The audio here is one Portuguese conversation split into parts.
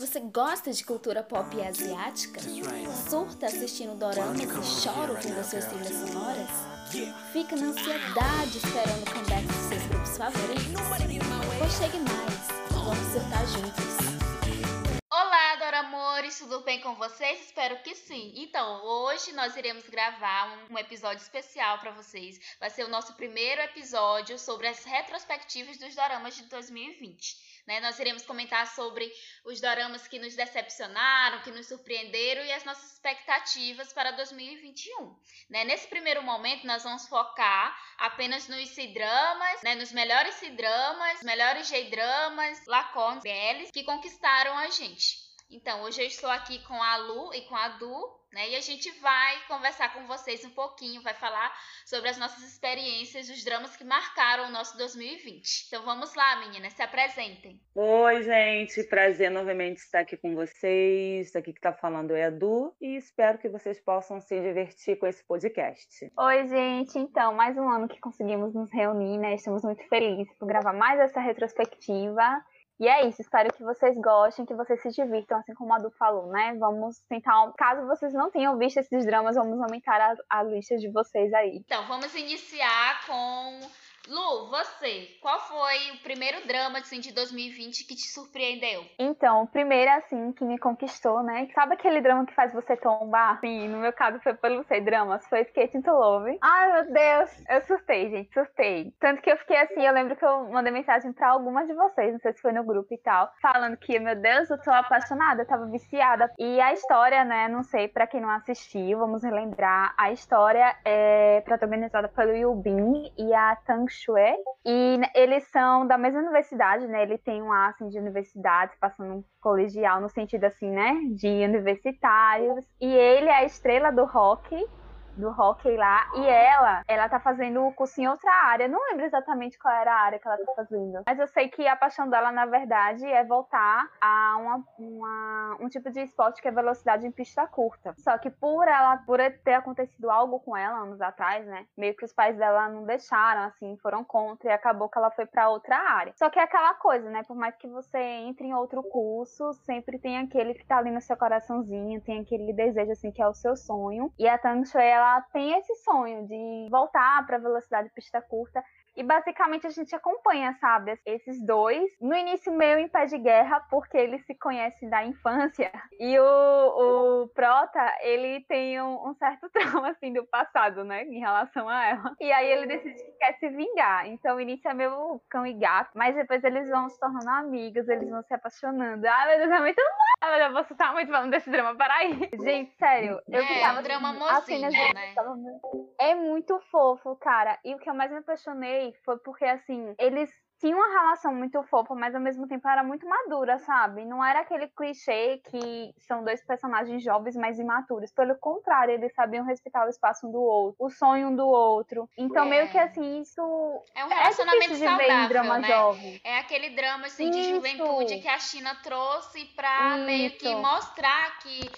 Você gosta de cultura pop asiática? Surta assistindo doramas e chora ouvindo suas trilhas sonoras? Fica na ansiedade esperando o comeback dos seus grupos favoritos? Ou chegue mais, vamos surtar juntos! Olá, Doramores, tudo bem com vocês? Espero que sim. Então, hoje nós iremos gravar um, um episódio especial para vocês. Vai ser o nosso primeiro episódio sobre as retrospectivas dos doramas de 2020. Né? Nós iremos comentar sobre os doramas que nos decepcionaram, que nos surpreenderam e as nossas expectativas para 2021. Né? Nesse primeiro momento, nós vamos focar apenas nos C-dramas, né? nos melhores C-dramas, melhores J-dramas, Lacones, BLs, que conquistaram a gente. Então, hoje eu estou aqui com a Lu e com a Du, né? E a gente vai conversar com vocês um pouquinho, vai falar sobre as nossas experiências, os dramas que marcaram o nosso 2020. Então vamos lá, meninas, se apresentem. Oi, gente, prazer novamente estar aqui com vocês. Aqui que está falando é a Du e espero que vocês possam se divertir com esse podcast. Oi, gente, então, mais um ano que conseguimos nos reunir, né? Estamos muito felizes por gravar mais essa retrospectiva. E é isso, espero que vocês gostem, que vocês se divirtam, assim como a Du falou, né? Vamos tentar, caso vocês não tenham visto esses dramas, vamos aumentar a, a lista de vocês aí. Então, vamos iniciar com Lu, você, qual foi o primeiro drama assim, de 2020 que te surpreendeu? Então, o primeiro, assim, que me conquistou, né? Sabe aquele drama que faz você tombar? Sim, no meu caso foi pelo sei dramas, foi Skate into Love. Ai, meu Deus! Eu surtei, gente, surtei. Tanto que eu fiquei assim, eu lembro que eu mandei mensagem pra algumas de vocês, não sei se foi no grupo e tal, falando que, meu Deus, eu tô apaixonada, eu tava viciada. E a história, né, não sei, pra quem não assistiu, vamos relembrar, a história é protagonizada pelo Yubin e a Tang Shue. E eles são da mesma universidade, né? Ele tem um assim de universidade, passando um colegial no sentido assim, né? De universitários. E ele é a estrela do rock do hockey lá. E ela, ela tá fazendo o curso em outra área. Não lembro exatamente qual era a área que ela tá fazendo. Mas eu sei que a paixão dela, na verdade, é voltar a uma, uma, um tipo de esporte que é velocidade em pista curta. Só que por ela, por ter acontecido algo com ela anos atrás, né? Meio que os pais dela não deixaram, assim, foram contra e acabou que ela foi para outra área. Só que é aquela coisa, né? Por mais que você entre em outro curso, sempre tem aquele que tá ali no seu coraçãozinho, tem aquele desejo, assim, que é o seu sonho. E a Tang Shui, ela ela tem esse sonho de voltar para velocidade pista curta e basicamente a gente acompanha, sabe, esses dois. No início, meio em pé de guerra, porque eles se conhecem da infância. E o, o Prota, ele tem um, um, certo trauma, assim, do passado, né, em relação a ela. E aí ele decide que quer se vingar. Então o início é meio cão e gato, mas depois eles vão se tornando amigos, eles vão se apaixonando. Ah, meu Deus, é muito bom! Ah, meu Deus, você tá muito falando desse drama, aí. Gente, sério, eu é, ficava... É um drama mocinha, né? É muito fofo, cara. E o que eu mais me apaixonei foi porque, assim, eles tinha uma relação muito fofa, mas ao mesmo tempo era muito madura, sabe? Não era aquele clichê que são dois personagens jovens, mas imaturos. Pelo contrário, eles sabiam respeitar o espaço um do outro, o sonho um do outro. Então, é. meio que assim, isso. É um relacionamento é saudável, drama né? Jovem. É aquele drama assim, de juventude que a China trouxe pra isso. meio que mostrar que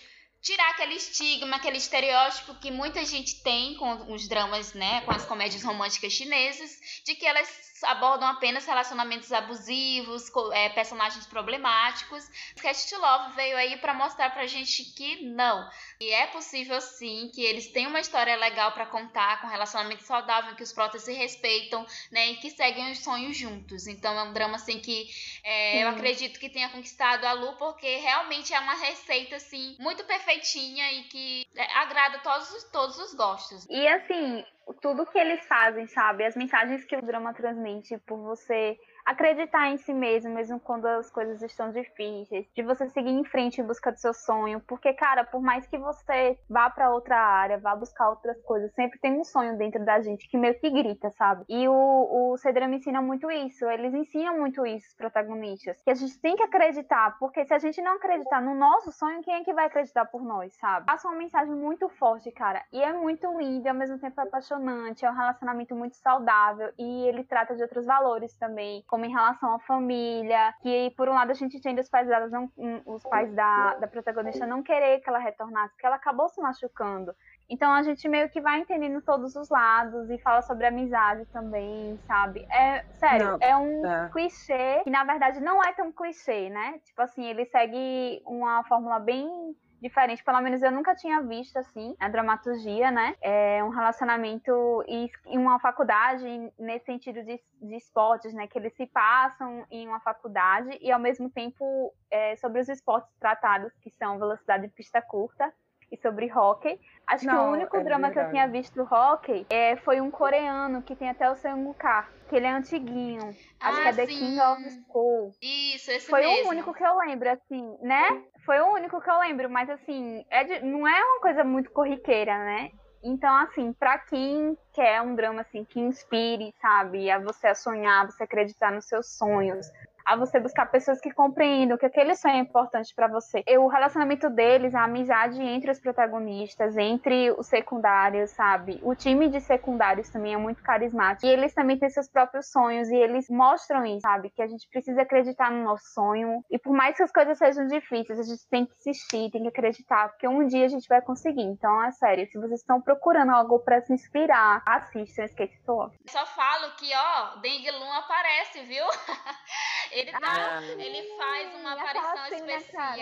tirar aquele estigma, aquele estereótipo que muita gente tem com os dramas, né, com as comédias românticas chinesas, de que elas abordam apenas relacionamentos abusivos, é, personagens problemáticos. Sketch to Love veio aí para mostrar pra gente que não. E é possível sim que eles tenham uma história legal para contar, com relacionamento saudável, que os protas se respeitam, né, e que seguem os sonhos juntos. Então é um drama assim que é, eu acredito que tenha conquistado a Lu, porque realmente é uma receita assim muito perfeitinha e que é, agrada todos, todos os gostos. E assim, tudo que eles fazem, sabe? As mensagens que o drama transmite por você acreditar em si mesmo, mesmo quando as coisas estão difíceis, de você seguir em frente em busca do seu sonho, porque cara, por mais que você vá para outra área, vá buscar outras coisas, sempre tem um sonho dentro da gente que meio que grita, sabe? E o, o Cedra ensina muito isso, eles ensinam muito isso os protagonistas, que a gente tem que acreditar, porque se a gente não acreditar no nosso sonho, quem é que vai acreditar por nós, sabe? Passa uma mensagem muito forte, cara, e é muito lindo, ao mesmo tempo é apaixonante, é um relacionamento muito saudável e ele trata de outros valores também, como como em relação à família, que por um lado a gente entende os pais dela não, os pais da, da protagonista não querer que ela retornasse, porque ela acabou se machucando. Então a gente meio que vai entendendo todos os lados e fala sobre amizade também, sabe? É sério, não, é um é. clichê que na verdade não é tão clichê, né? Tipo assim, ele segue uma fórmula bem diferente, pelo menos eu nunca tinha visto assim, a dramaturgia, né? É um relacionamento e, e uma faculdade nesse sentido de, de esportes, né? Que eles se passam em uma faculdade e ao mesmo tempo é, sobre os esportes tratados, que são velocidade de pista curta e sobre hockey. Acho Não, que o único é drama verdade. que eu tinha visto hockey é, foi um coreano que tem até o Sang que ele é antiguinho. Acho ah, que é The sim. King of School. Isso, esse Foi mesmo. o único que eu lembro, assim, né? Foi o único que eu lembro, mas assim, é de, não é uma coisa muito corriqueira, né? Então, assim, para quem quer um drama assim que inspire, sabe, a você a sonhar, você acreditar nos seus sonhos, a você buscar pessoas que compreendam que aquele sonho é importante para você. E o relacionamento deles, a amizade entre os protagonistas, entre os secundários, sabe? O time de secundários também é muito carismático. E eles também têm seus próprios sonhos e eles mostram isso, sabe? Que a gente precisa acreditar no nosso sonho. E por mais que as coisas sejam difíceis, a gente tem que insistir, tem que acreditar, porque um dia a gente vai conseguir. Então, é sério, se vocês estão procurando algo para se inspirar, assistam Skate Love. Só falo que, ó, Deng Lun aparece, viu? Ele, tá, ah, ele faz uma aparição especial.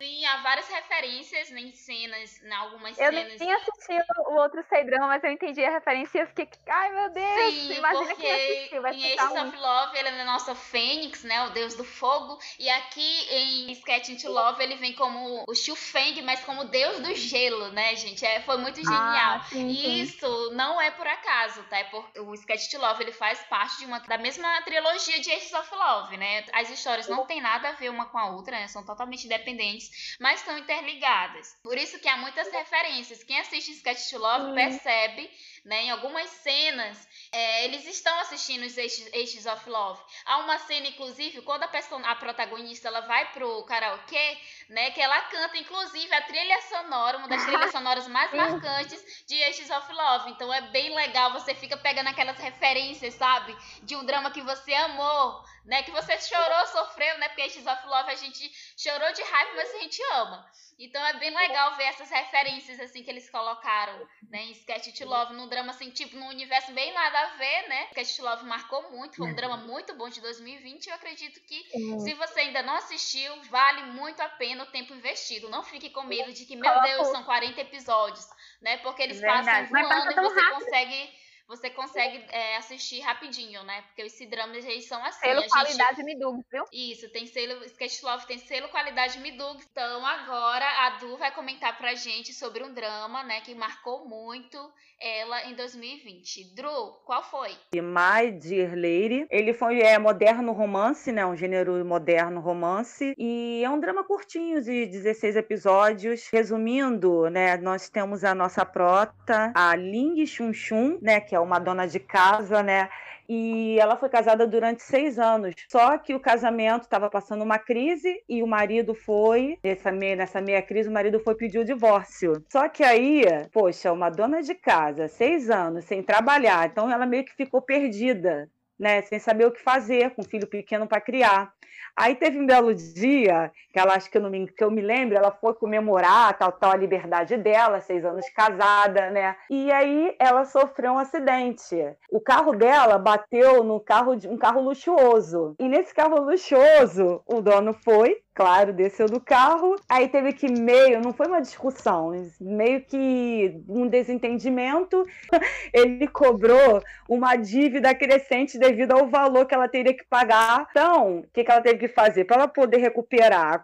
Sim, há várias referências em cenas, em algumas eu cenas. Eu nem assisti o outro Seidrão, mas eu entendi a referência e eu fiquei, ai meu Deus, Sim, imagina porque assistiu, vai em Aces of Love ele é a nossa Fênix, né, o deus do fogo, e aqui em Sketch into Love ele vem como o Shu Feng, mas como o deus do gelo, né, gente? É, foi muito genial. Ah, sim, e isso não é por acaso, tá? É porque o Sketch into Love ele faz parte de uma da mesma trilogia de Aces of Love, né? As histórias não têm nada a ver uma com a outra, né? São totalmente independentes mas estão interligadas. Por isso que há muitas referências. Quem assiste Sketch to Love percebe, né, em algumas cenas, é, eles estão assistindo os Ages of Love. Há uma cena, inclusive, quando a, person a protagonista ela vai pro karaokê, né, que ela canta, inclusive, a trilha sonora, uma das trilhas sonoras mais marcantes de Ages of Love. Então é bem legal, você fica pegando aquelas referências, sabe, de um drama que você amou, né? Que você chorou, sofreu, né? Porque Ages of Love a gente chorou de raiva, mas a gente ama. Então é bem legal ver essas referências assim que eles colocaram, né, em Sketch to Love, num drama assim, tipo, num universo bem nada a ver, né? Sketch to Love marcou muito, foi um drama muito bom de 2020, eu acredito que se você ainda não assistiu, vale muito a pena o tempo investido. Não fique com medo de que, meu Deus, são 40 episódios, né? Porque eles Verdade. passam voando e você rápido. consegue você consegue é, assistir rapidinho, né? Porque os dramas eles são assim. Selo qualidade Midug, viu? Isso, tem selo, Sketch Love tem selo qualidade Midug. Então agora a Du vai comentar pra gente sobre um drama, né, que marcou muito ela em 2020. Drew, qual foi? My Dear Lady. Ele foi é, moderno romance, né? Um gênero moderno romance. E é um drama curtinho, de 16 episódios. Resumindo, né? Nós temos a nossa prota, a Ling Chun Chun, né? Que é uma dona de casa, né? e ela foi casada durante seis anos. Só que o casamento estava passando uma crise e o marido foi, nessa meia, nessa meia crise, o marido foi pedir o divórcio. Só que aí, poxa, uma dona de casa, seis anos, sem trabalhar, então ela meio que ficou perdida. Né, sem saber o que fazer, com um filho pequeno para criar. Aí teve um belo dia, que ela acho que eu, não me, que eu me lembro, ela foi comemorar tal, tal a liberdade dela, seis anos casada, né? E aí ela sofreu um acidente. O carro dela bateu no carro de um carro luxuoso. E nesse carro luxuoso, o dono foi, claro, desceu do carro. Aí teve que meio, não foi uma discussão, meio que um desentendimento. Ele cobrou uma dívida crescente devido ao valor que ela teria que pagar. Então, o que, que ela teve que fazer? Para ela poder recuperar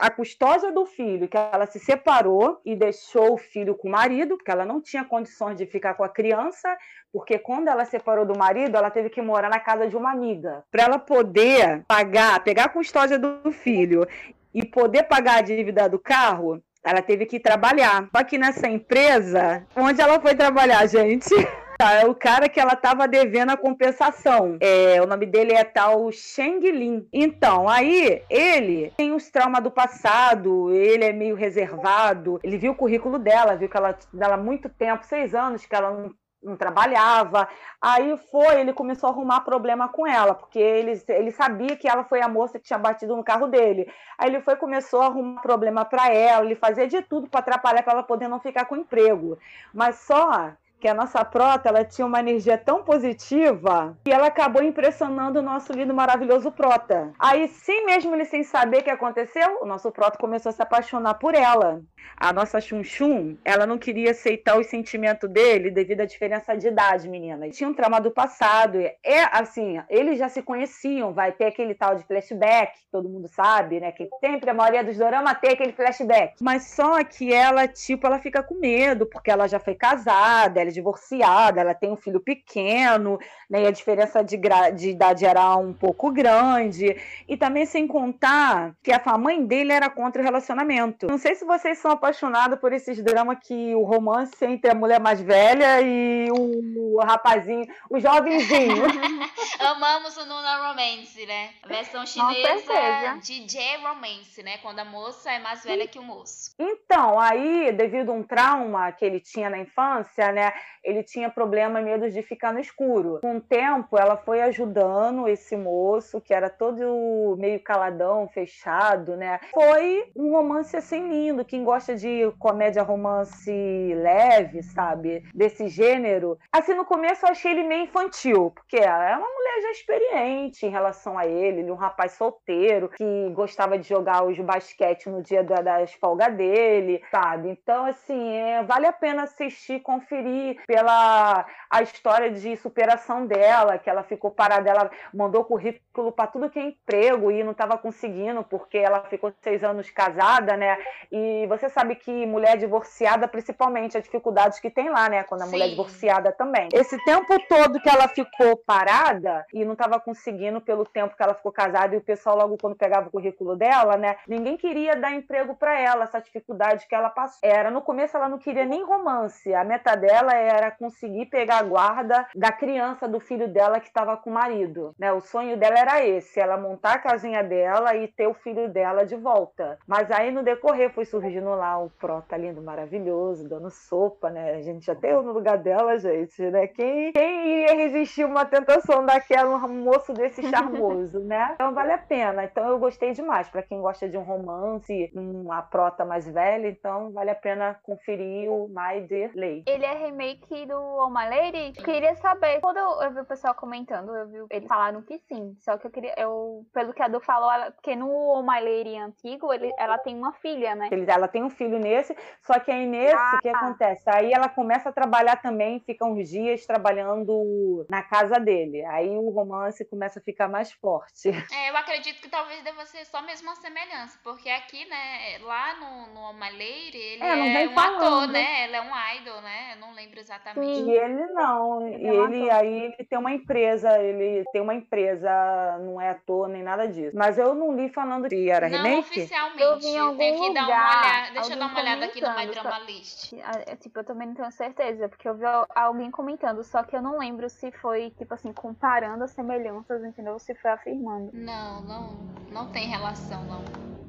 a custódia do filho, que ela se separou e deixou o filho com o marido, porque ela não tinha condições de ficar com a criança, porque quando ela separou do marido, ela teve que morar na casa de uma amiga. Para ela poder pagar, pegar a custódia do filho e poder pagar a dívida do carro, ela teve que trabalhar. Só que nessa empresa, onde ela foi trabalhar, gente? É o cara que ela tava devendo a compensação. É, o nome dele é tal Sheng Lin. Então, aí ele tem os traumas do passado, ele é meio reservado. Ele viu o currículo dela, viu que ela, dela muito tempo, seis anos, que ela não não trabalhava. Aí foi, ele começou a arrumar problema com ela, porque ele, ele sabia que ela foi a moça que tinha batido no carro dele. Aí ele foi começou a arrumar problema para ela, ele fazia de tudo para atrapalhar para ela poder não ficar com emprego. Mas só que a nossa prota ela tinha uma energia tão positiva que ela acabou impressionando o nosso lindo maravilhoso prota. Aí, sim mesmo ele sem saber o que aconteceu, o nosso prota começou a se apaixonar por ela. A nossa Chum Chum, ela não queria aceitar os sentimentos dele devido à diferença de idade, menina. Tinha um trauma do passado. É assim, eles já se conheciam, vai ter aquele tal de flashback, todo mundo sabe, né? Que sempre a maioria dos doramas tem aquele flashback. Mas só que ela, tipo, ela fica com medo, porque ela já foi casada, ela divorciada, ela tem um filho pequeno, né, e a diferença de, de idade era um pouco grande. E também sem contar que a mãe dele era contra o relacionamento. Não sei se vocês são apaixonados por esses dramas que o romance entre a mulher mais velha e o, o rapazinho, o jovenzinho. Amamos o Nuna Romance, né? A versão chinesa de J Romance, né? Quando a moça é mais velha que o moço. Então, aí, devido a um trauma que ele tinha na infância, né? Ele tinha problema, medo de ficar no escuro. Com o tempo, ela foi ajudando esse moço, que era todo meio caladão, fechado, né? Foi um romance assim lindo. Quem gosta de comédia romance leve, sabe? Desse gênero. Assim, no começo eu achei ele meio infantil, porque é uma mulher já experiente em relação a ele, ele é um rapaz solteiro que gostava de jogar os basquete no dia das folgas dele, sabe? Então, assim, é, vale a pena assistir, conferir pela a história de superação dela, que ela ficou parada, ela mandou currículo para tudo que é emprego e não estava conseguindo, porque ela ficou seis anos casada, né? E você sabe que mulher divorciada, principalmente, a dificuldades que tem lá, né? Quando a Sim. mulher é divorciada também. Esse tempo todo que ela ficou parada e não estava conseguindo pelo tempo que ela ficou casada, e o pessoal, logo quando pegava o currículo dela, né? Ninguém queria dar emprego para ela, essa dificuldade que ela passou. Era, no começo ela não queria nem romance, a meta dela era era conseguir pegar a guarda da criança do filho dela que estava com o marido. Né? O sonho dela era esse, ela montar a casinha dela e ter o filho dela de volta. Mas aí no decorrer foi surgindo lá o prota lindo, maravilhoso, dando sopa, né? A gente já tem no lugar dela, gente, né? Quem, quem iria resistir uma tentação daquela, um moço desse charmoso, né? Então vale a pena. Então eu gostei demais. Para quem gosta de um romance, uma prota mais velha, então vale a pena conferir o My Dear Lady. Ele é remake aqui do Oma Lady, queria saber. Quando eu, vi o pessoal comentando, eu vi eles falaram que sim. Só que eu queria. Eu, pelo que a Du falou, ela, porque no Oma Lady antigo, ele, ela tem uma filha, né? Ela tem um filho nesse, só que aí nesse, o ah, que acontece? Aí ela começa a trabalhar também, fica uns dias trabalhando na casa dele. Aí o romance começa a ficar mais forte. É, eu acredito que talvez deva ser só mesmo uma semelhança, porque aqui, né, lá no, no Oma Lady, ele é, é um falando. ator, né? Ele é um idol, né? Eu não lembro exatamente Exatamente. E ele não. Ele e é ele aí ele tem uma empresa, ele tem uma empresa, não é ator nem nada disso. Mas eu não li falando que era não remake. oficialmente. Eu vi em algum Tem que lugar, dar uma olhada. Deixa eu dar uma olhada aqui no My Drama List. É, tipo, eu também não tenho certeza, porque eu vi alguém comentando, só que eu não lembro se foi, tipo assim, comparando as semelhanças, entendeu? Ou se foi afirmando. Não, não, não tem relação, não.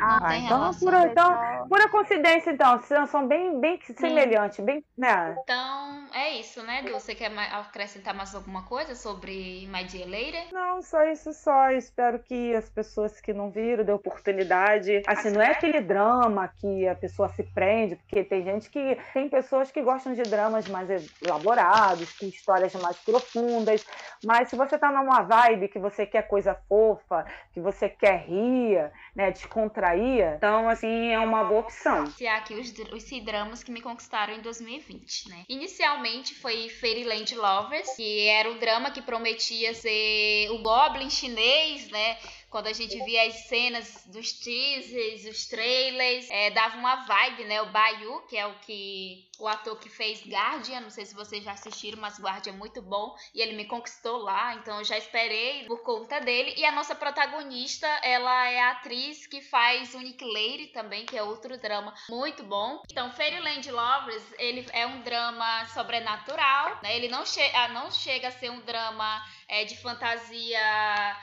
Ah, ah então, pura, então, pura coincidência, então. São bem, bem semelhantes, bem, né? Então, é isso, né, Du? Você quer acrescentar mais alguma coisa sobre My Dear Lady? Não, só isso, só. Espero que as pessoas que não viram dê oportunidade. Assim, não é aquele drama que a pessoa se prende, porque tem gente que. Tem pessoas que gostam de dramas mais elaborados, com histórias mais profundas. Mas se você tá numa vibe que você quer coisa fofa, que você quer rir, né, descontrair então, assim, é uma boa opção. Se aqui os, os C-dramas que me conquistaram em 2020, né? Inicialmente foi Fairyland Lovers, que era o drama que prometia ser o Goblin chinês, né? Quando a gente via as cenas dos teasers, os trailers, é, dava uma vibe, né? O Bayu, que é o que o ator que fez Guardian, não sei se vocês já assistiram, mas Guardian é muito bom e ele me conquistou lá, então eu já esperei por conta dele. E a nossa protagonista, ela é a atriz que faz Unique Lady também, que é outro drama muito bom. Então, Fairyland Lovers, ele é um drama sobrenatural, né? Ele não, che não chega a ser um drama é, de fantasia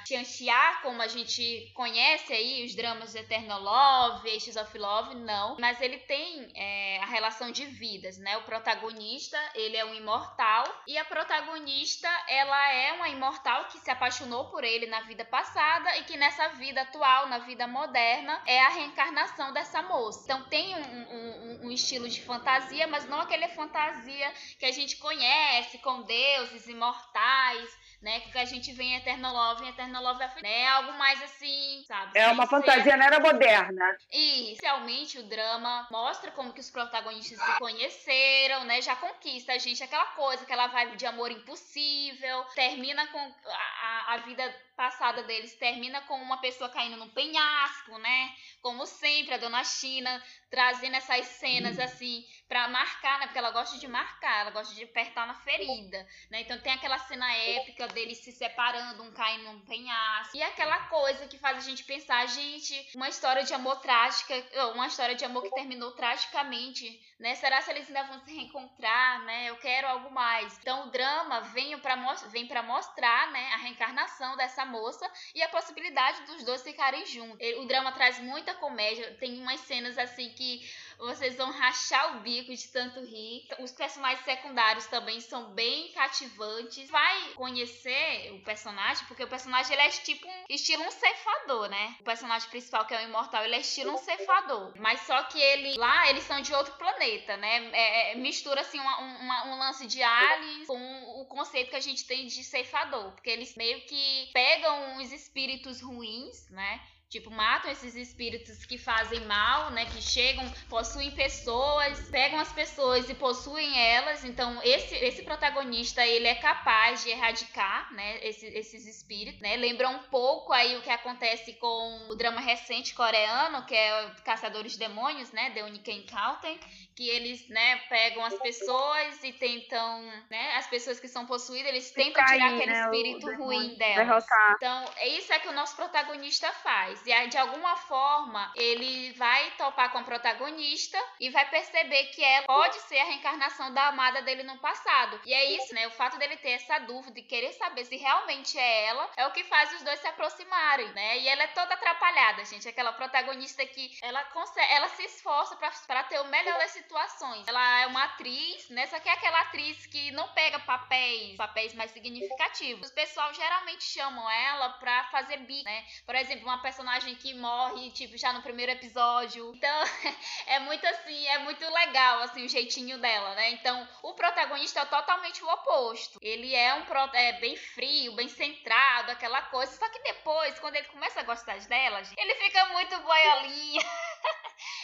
Xianxia, como a gente conhece aí, os dramas de Eternal Love, Aces of Love, não. Mas ele tem é, a relação de vidas, né? O protagonista, ele é um imortal e a protagonista, ela é uma imortal que se apaixonou por ele na vida passada e que nessa vida atual, na vida moderna, é a reencarnação dessa moça. Então tem um, um, um estilo de fantasia, mas não aquele fantasia que a gente conhece com deuses imortais, né? Que a gente vê em Eternal Love, em Eternal Love é né? algo mais assim, sabe? É uma fantasia na era moderna. E, inicialmente, o drama mostra como que os protagonistas se conheceram, né? Já conquista a gente aquela coisa, aquela vibe de amor impossível, termina com a, a vida passada deles termina com uma pessoa caindo num penhasco, né? Como sempre, a dona China trazendo essas cenas assim para marcar, né? Porque ela gosta de marcar, ela gosta de apertar na ferida, né? Então tem aquela cena épica deles se separando, um caindo num penhasco. E aquela coisa que faz a gente pensar, gente, uma história de amor trágica, uma história de amor que terminou tragicamente, né? Será que eles ainda vão se reencontrar, né? Eu quero algo mais. Então o drama vem para mostrar, né, a reencarnação dessa moça e a possibilidade dos dois ficarem juntos. O drama traz muita comédia, tem umas cenas assim que vocês vão rachar o bico de tanto rir. Os personagens secundários também são bem cativantes. Vai conhecer o personagem, porque o personagem ele é tipo um estilo um ceifador, né? O personagem principal, que é o imortal, ele é estilo um ceifador. Mas só que ele lá, eles são de outro planeta, né? É, é, mistura assim uma, uma, um lance de aliens com o conceito que a gente tem de ceifador. Porque eles meio que pegam os espíritos ruins, né? Tipo, matam esses espíritos que fazem mal, né? Que chegam, possuem pessoas, pegam as pessoas e possuem elas. Então, esse, esse protagonista, ele é capaz de erradicar, né? Esses, esses espíritos, né? Lembra um pouco aí o que acontece com o drama recente coreano, que é Caçadores de Demônios, né? The Unique Encounter, que eles, né, pegam as pessoas e tentam, né, as pessoas que são possuídas, eles tentam tirar aquele né, espírito ruim delas. Derrotar. Então, é isso é que o nosso protagonista faz. E de alguma forma, ele vai topar com a protagonista e vai perceber que ela pode ser a reencarnação da amada dele no passado. E é isso, né, o fato dele ter essa dúvida e querer saber se realmente é ela, é o que faz os dois se aproximarem, né? E ela é toda atrapalhada, gente, aquela protagonista que ela consegue, ela se esforça para ter o melhor desse situações. Ela é uma atriz, né? Só que é aquela atriz que não pega papéis, papéis mais significativos. O pessoal geralmente chamam ela pra fazer bi, né? Por exemplo, uma personagem que morre, tipo, já no primeiro episódio. Então, é muito assim, é muito legal, assim, o jeitinho dela, né? Então, o protagonista é totalmente o oposto. Ele é um é bem frio, bem centrado, aquela coisa. Só que depois, quando ele começa a gostar dela, ele fica muito boiolinha.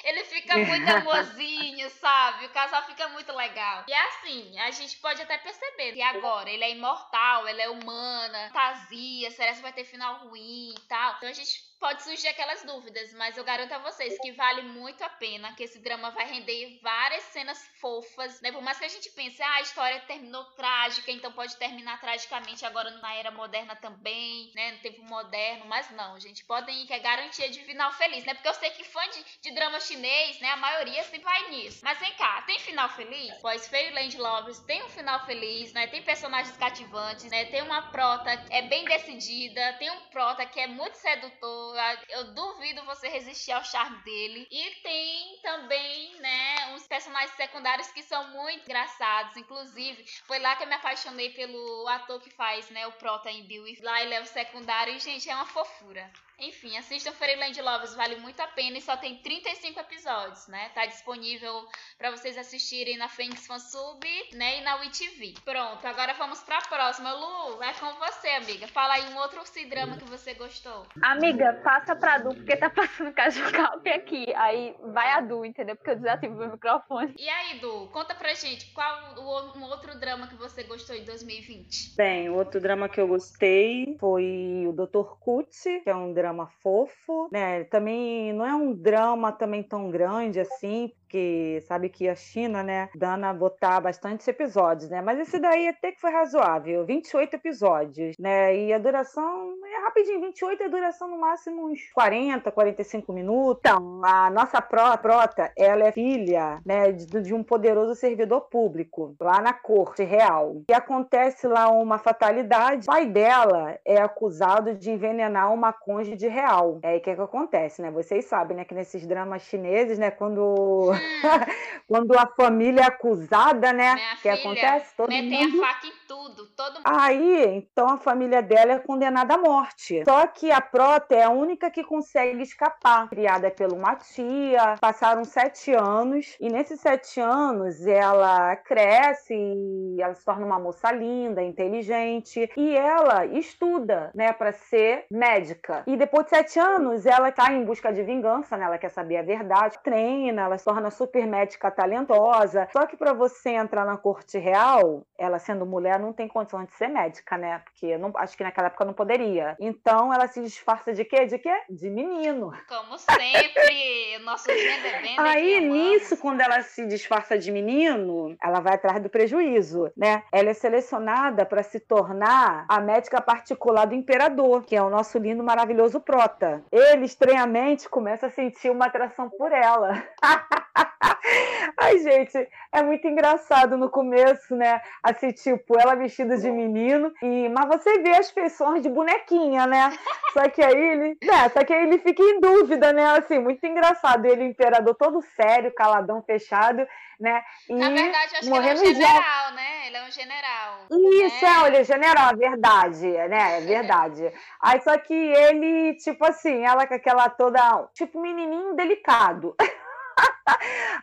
ele fica muito amorzinho, sabe? O casal fica muito legal. E é assim, a gente pode até perceber que agora ele é imortal, ela é humana, fantasia, será que vai ter final ruim e tal. Então a gente pode surgir aquelas dúvidas, mas eu garanto a vocês que vale muito a pena, que esse drama vai render várias cenas fofas, né? Por mais que a gente pense, ah, a história terminou trágica, então pode terminar tragicamente agora na era moderna também, né? No tempo moderno, mas não, gente, podem ir que é garantia de final feliz, né? Porque eu sei que fã de, de drama chinês, né? A maioria sempre vai nisso. Mas vem cá, tem final feliz? Pois Fairyland Lovers tem um final feliz, né? Tem personagens cativantes, né? Tem uma prota que é bem decidida, tem um prota que é muito sedutor, eu duvido você resistir ao charme dele. E tem também, né, uns personagens secundários que são muito engraçados. Inclusive, foi lá que eu me apaixonei pelo ator que faz, né, o Prota em Bill. Lá ele é o secundário e, gente, é uma fofura. Enfim, assistam Fairyland Lovers, vale muito a pena e só tem 35 episódios, né? Tá disponível para vocês assistirem na Fênix Fansub, né, e na WeTV. Pronto, agora vamos pra próxima. Lu, é com você, amiga. Fala aí um outro C-drama que você gostou. Amiga, passa pra Du, porque tá passando Caju Calp aqui. Aí vai a Du, entendeu? Porque eu desativo meu microfone. E aí, Du, conta pra gente, qual o, um outro drama que você gostou em 2020? Bem, o outro drama que eu gostei foi o Dr. Kutsi, que é um drama drama fofo, né? Também não é um drama também tão grande assim, porque sabe que a China, né, dana botar bastantes episódios, né? Mas esse daí até que foi razoável, 28 episódios, né? E a duração é rapidinho, 28 é a duração no máximo uns 40, 45 minutos. Então, a nossa prota, ela é filha, né, de, de um poderoso servidor público lá na corte real. E acontece lá uma fatalidade. O pai dela é acusado de envenenar uma cônjuge real. É aí o que, é que acontece, né? Vocês sabem, né, que nesses dramas chineses, né, quando quando a família é acusada, né, Minha que acontece todo metem mundo a faca em tudo, todo. Aí, então a família dela é condenada à morte. Só que a Prota é a única que consegue escapar. Criada pela uma tia, passaram sete anos, e nesses sete anos ela cresce e ela se torna uma moça linda, inteligente, e ela estuda, né, para ser médica. E depois de sete anos, ela está em busca de vingança, né? Ela quer saber a verdade, treina, ela se torna super médica talentosa. Só que para você entrar na corte real, ela sendo mulher não tem condição de ser médica, né? Porque não, acho que naquela época não poderia. Então ela se disfarça de quê? De quê? De menino. Como sempre, o nosso gender bender Aí, nisso, quando ela se disfarça de menino, ela vai atrás do prejuízo, né? Ela é selecionada para se tornar a médica particular do imperador, que é o nosso lindo, maravilhoso Prota. Ele, estranhamente, começa a sentir uma atração por ela. Ai, gente, é muito engraçado no começo, né? Assim, tipo, ela vestida de menino, e mas você vê as feições de bonequinha, né? Só que aí ele, né? Só que aí ele fica em dúvida, né? Assim, muito engraçado. Ele, o imperador, todo sério, caladão, fechado, né? E Na verdade, eu acho que ele é um morrendo de general, né? Ele é um general. isso, né? é, olha, general, é verdade, né? É verdade. Aí só que ele, tipo assim, ela com aquela toda, tipo, menininho delicado.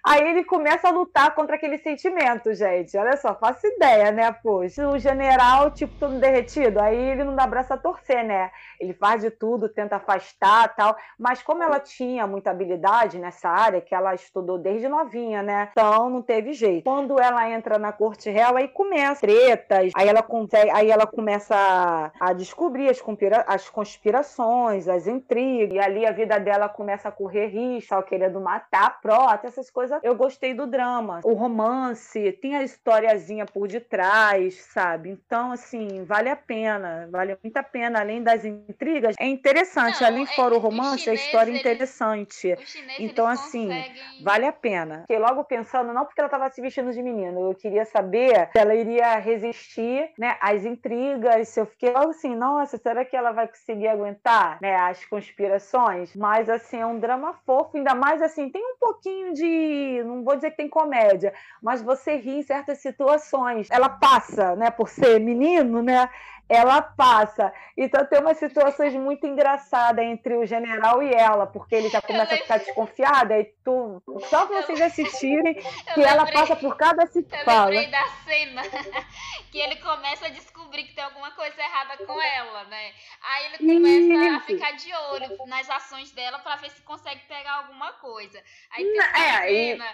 Aí ele começa a lutar contra aquele sentimento, gente. Olha só, faço ideia, né? Poxa, o general, tipo, todo derretido, aí ele não dá braço a torcer, né? Ele faz de tudo, tenta afastar tal. Mas como ela tinha muita habilidade nessa área, que ela estudou desde novinha, né? Então não teve jeito. Quando ela entra na corte real, aí começa tretas, aí ela consegue, aí ela começa a, a descobrir as, as conspirações, as intrigas, e ali a vida dela começa a correr risco, querendo matar prota, essas coisas. Eu gostei do drama. O romance, tem a historiazinha por detrás, sabe? Então, assim, vale a pena, vale muito a pena, além das intrigas. É interessante, Não, além é- fora o romance, a chineses, história é interessante. Os chineses, Então, assim, conseguem... Vale a pena. Fiquei logo pensando, não porque ela estava se vestindo de menino, eu queria saber se ela iria resistir né, às intrigas. Se eu fiquei logo assim, nossa, será que ela vai conseguir aguentar né, as conspirações? Mas, assim, é um drama fofo, ainda mais assim, tem um pouquinho de. Não vou dizer que tem comédia, mas você ri em certas situações. Ela passa, né, por ser menino, né? Ela passa. Então tem umas situações muito engraçadas entre o general e ela, porque ele já começa a ficar desconfiado, aí tu. Só pra vocês assistirem que Eu ela lembrei- passa por cada Eu situação. lembrei da cena que ele começa a descobrir que tem alguma coisa errada com ela, né? Aí ele começa a Isso. ficar de olho nas ações dela pra ver se consegue pegar alguma coisa. Aí tem é, e- cena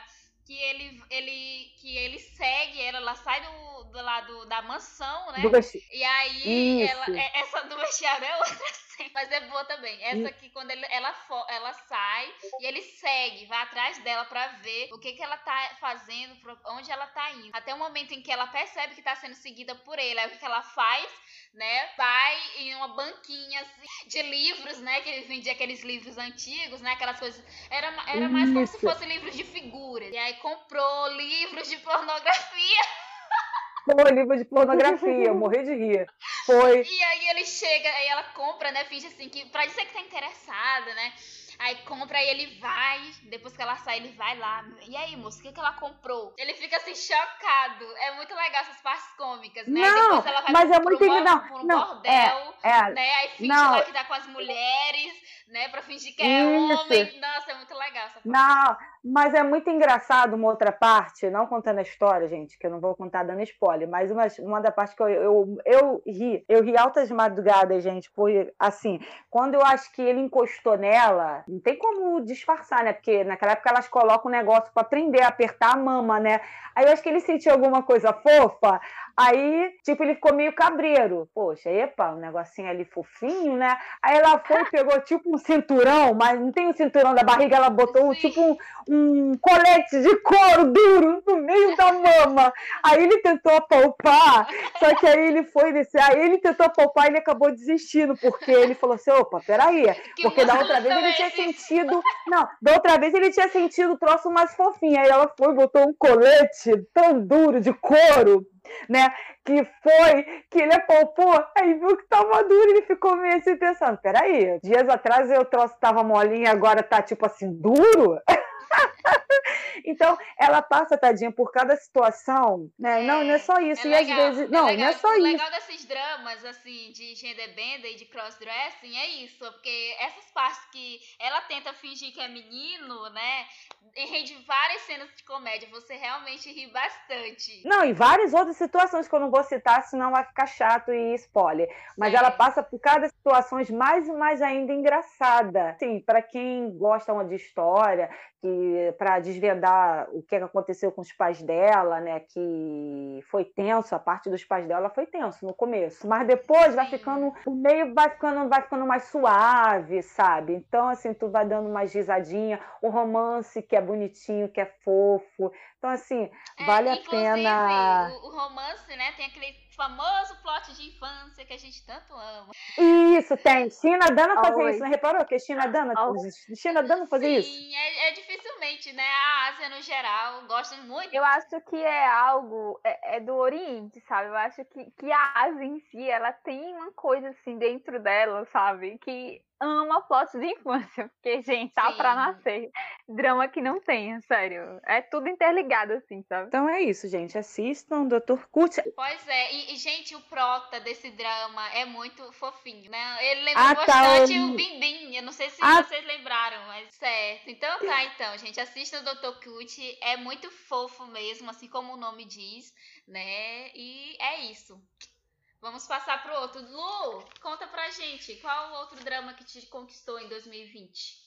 que ele, ele, que ele segue ela, ela sai do, do lado da mansão, né? Do E aí, Isso. ela, é- essa do vestiário é outra mas é boa também. Essa aqui, quando ele- ela, ela sai e ele segue, vai atrás dela pra ver o que, que ela tá fazendo, pra onde ela tá indo. Até o momento em que ela percebe que tá sendo seguida por ele. Aí o que, que ela faz, né? Vai em uma banquinha assim, de livros, né? Que ele vendia aqueles livros antigos, né? Aquelas coisas. Era, era mais como se Isso. fosse livros de figuras. E aí comprou livros de pornografia. Pô, livro de pornografia, eu morri de rir. Foi. E aí ele chega, aí ela compra, né? Finge assim que. Pra dizer que tá interessada, né? Aí compra, aí ele vai. Depois que ela sai, ele vai lá. E aí, moço, o que, que ela comprou? Ele fica assim, chocado. É muito legal essas partes cômicas, né? Aí Não, depois ela vai mas é muito engra- não, pro não, bordel, É, né? Aí finge não. lá que tá com as mulheres, né? Pra fingir que é Isso. homem. Nossa, é muito legal essa parte. Não, mas é muito engraçado uma outra parte, não contando a história, gente, que eu não vou contar dando spoiler, mas uma, uma da parte que eu, eu, eu ri, eu ri altas madrugadas, gente, foi assim, quando eu acho que ele encostou nela, não tem como disfarçar, né? Porque naquela época elas colocam um negócio pra prender, apertar a mama, né? Aí eu acho que ele sentiu alguma coisa fofa, Aí, tipo, ele ficou meio cabreiro. Poxa, epa, um negocinho ali fofinho, né? Aí ela foi e pegou tipo um cinturão, mas não tem o um cinturão da barriga, ela botou Sim. tipo um, um, colete de couro duro no meio da mama. Aí ele tentou apalpar, só que aí ele foi descer, aí ele tentou apalpar e ele acabou desistindo, porque ele falou assim: opa, peraí, porque da outra vez ele tinha sentido. Não, da outra vez ele tinha sentido o troço mais fofinho. Aí ela foi e botou um colete tão duro de couro né? Que foi que ele apalpou, aí viu que tava duro ele ficou meio assim pensando: peraí, dias atrás eu troço tava molinho agora tá tipo assim, duro? então, ela passa, tadinha, por cada situação, né? É, não, não é só isso. É e legal, às vezes. Não, é não é só o isso. O legal desses dramas, assim, de gender bender e de crossdressing é isso. Porque essas partes que ela tenta fingir que é menino, né? Rende várias cenas de comédia. Você realmente ri bastante. Não, e várias outras situações que eu não vou citar, senão vai ficar chato e spoiler. Mas ela passa por cada situações mais e mais ainda engraçada. Sim, para quem gosta de história, que para desvendar o que aconteceu com os pais dela, né, que foi tenso, a parte dos pais dela foi tenso no começo, mas depois vai ficando, o meio vai ficando, vai ficando mais suave, sabe? Então assim, tu vai dando mais risadinha, o romance que é bonitinho, que é fofo. Então assim, é, vale a pena. O, o romance, né, tem aquele famoso plot de infância que a gente tanto ama. Isso, tem. China Dana fazia isso, não reparou que China Dana, China Dana fazia isso? Sim, é, é, dificilmente, né? A Ásia no geral gosta muito. Eu acho que é algo é, é, do Oriente, sabe? Eu acho que, que a Ásia em si, ela tem uma coisa assim dentro dela, sabe? Que ama plot de infância, porque, gente, tá Sim. pra nascer. Drama que não tem, sério. É tudo interligado, assim, sabe? Então é isso, gente. Assistam Dr. Kut. Pois é, e, e, gente, o prota desse drama é muito fofinho, né? Ele lembra ah, tá, bastante o Bim Bim. Eu não sei se ah. vocês lembraram, mas certo. Então tá, então, gente. Assistam o Dr. Kut. É muito fofo mesmo, assim como o nome diz, né? E é isso. Vamos passar pro outro. Lu, conta pra gente, qual o outro drama que te conquistou em 2020?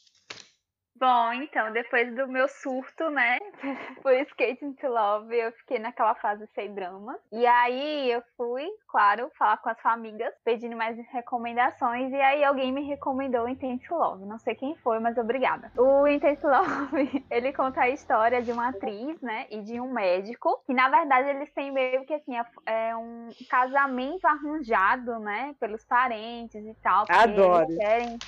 Bom, então, depois do meu surto, né, por Skating to Love, eu fiquei naquela fase sem drama. E aí eu fui, claro, falar com as famílias, pedindo mais recomendações, e aí alguém me recomendou Intense Love. Não sei quem foi, mas obrigada. O Intense Love, ele conta a história de uma atriz, né, e de um médico, que na verdade eles têm meio que assim, é um casamento arranjado, né, pelos parentes e tal. Adoro. Eles querem